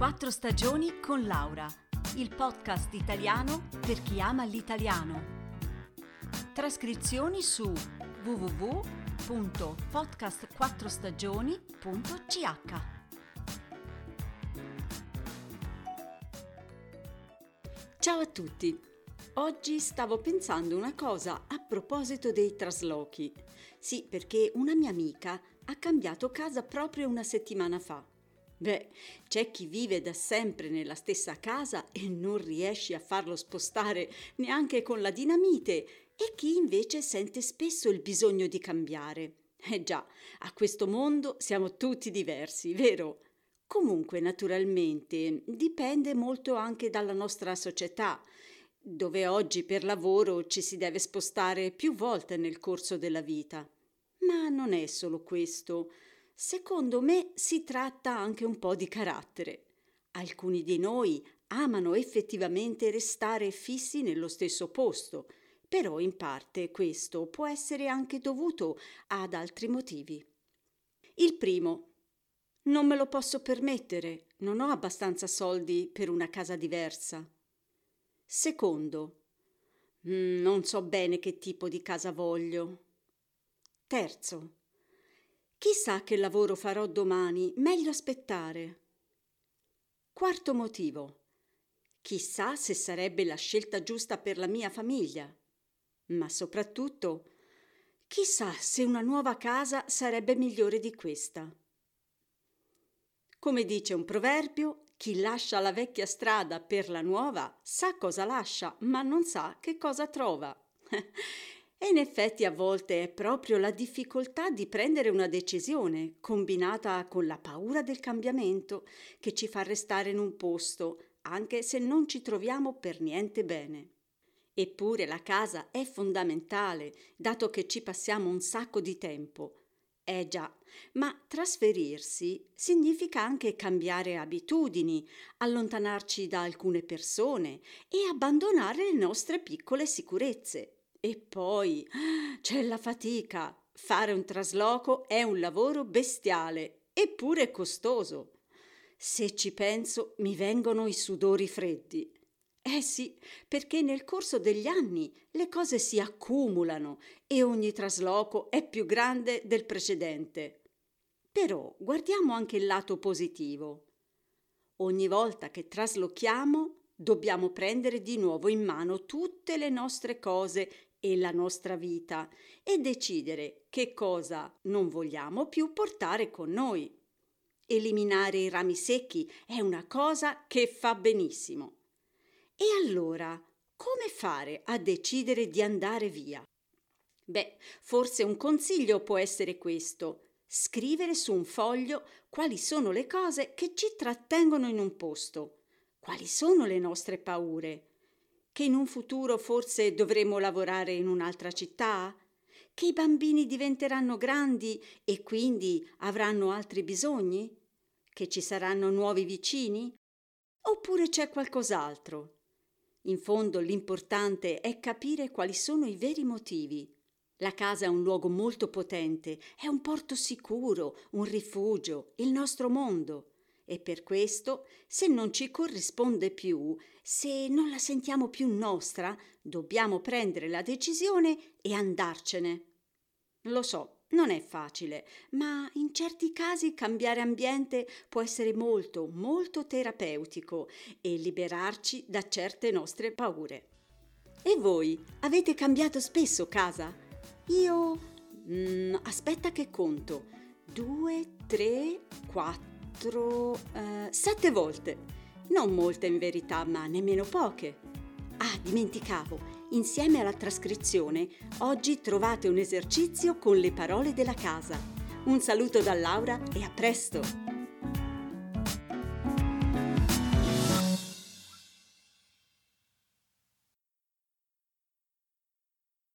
Quattro stagioni con Laura, il podcast italiano per chi ama l'italiano. Trascrizioni su www.podcastquattrostagioni.ch. Ciao a tutti! Oggi stavo pensando una cosa a proposito dei traslochi. Sì, perché una mia amica ha cambiato casa proprio una settimana fa. Beh, c'è chi vive da sempre nella stessa casa e non riesce a farlo spostare neanche con la dinamite e chi invece sente spesso il bisogno di cambiare. Eh già, a questo mondo siamo tutti diversi, vero? Comunque, naturalmente, dipende molto anche dalla nostra società, dove oggi per lavoro ci si deve spostare più volte nel corso della vita. Ma non è solo questo. Secondo me si tratta anche un po' di carattere. Alcuni di noi amano effettivamente restare fissi nello stesso posto, però in parte questo può essere anche dovuto ad altri motivi. Il primo. Non me lo posso permettere, non ho abbastanza soldi per una casa diversa. Secondo. Mm, non so bene che tipo di casa voglio. Terzo. Chissà che lavoro farò domani, meglio aspettare. Quarto motivo. Chissà se sarebbe la scelta giusta per la mia famiglia. Ma soprattutto, chissà se una nuova casa sarebbe migliore di questa. Come dice un proverbio, chi lascia la vecchia strada per la nuova sa cosa lascia, ma non sa che cosa trova. E in effetti a volte è proprio la difficoltà di prendere una decisione, combinata con la paura del cambiamento, che ci fa restare in un posto, anche se non ci troviamo per niente bene. Eppure la casa è fondamentale, dato che ci passiamo un sacco di tempo. Eh già, ma trasferirsi significa anche cambiare abitudini, allontanarci da alcune persone e abbandonare le nostre piccole sicurezze. E poi c'è la fatica. Fare un trasloco è un lavoro bestiale, eppure costoso. Se ci penso mi vengono i sudori freddi. Eh sì, perché nel corso degli anni le cose si accumulano e ogni trasloco è più grande del precedente. Però guardiamo anche il lato positivo. Ogni volta che traslochiamo dobbiamo prendere di nuovo in mano tutte le nostre cose e la nostra vita e decidere che cosa non vogliamo più portare con noi. Eliminare i rami secchi è una cosa che fa benissimo. E allora, come fare a decidere di andare via? Beh, forse un consiglio può essere questo. Scrivere su un foglio quali sono le cose che ci trattengono in un posto, quali sono le nostre paure, che in un futuro forse dovremo lavorare in un'altra città? Che i bambini diventeranno grandi e quindi avranno altri bisogni? Che ci saranno nuovi vicini? Oppure c'è qualcos'altro? In fondo l'importante è capire quali sono i veri motivi. La casa è un luogo molto potente, è un porto sicuro, un rifugio, il nostro mondo. E per questo, se non ci corrisponde più, se non la sentiamo più nostra, dobbiamo prendere la decisione e andarcene. Lo so, non è facile, ma in certi casi cambiare ambiente può essere molto, molto terapeutico e liberarci da certe nostre paure. E voi avete cambiato spesso casa? Io... Mm, aspetta che conto. Due, tre, quattro quattro, eh, sette volte. Non molte in verità, ma nemmeno poche. Ah, dimenticavo. Insieme alla trascrizione, oggi trovate un esercizio con le parole della casa. Un saluto da Laura e a presto!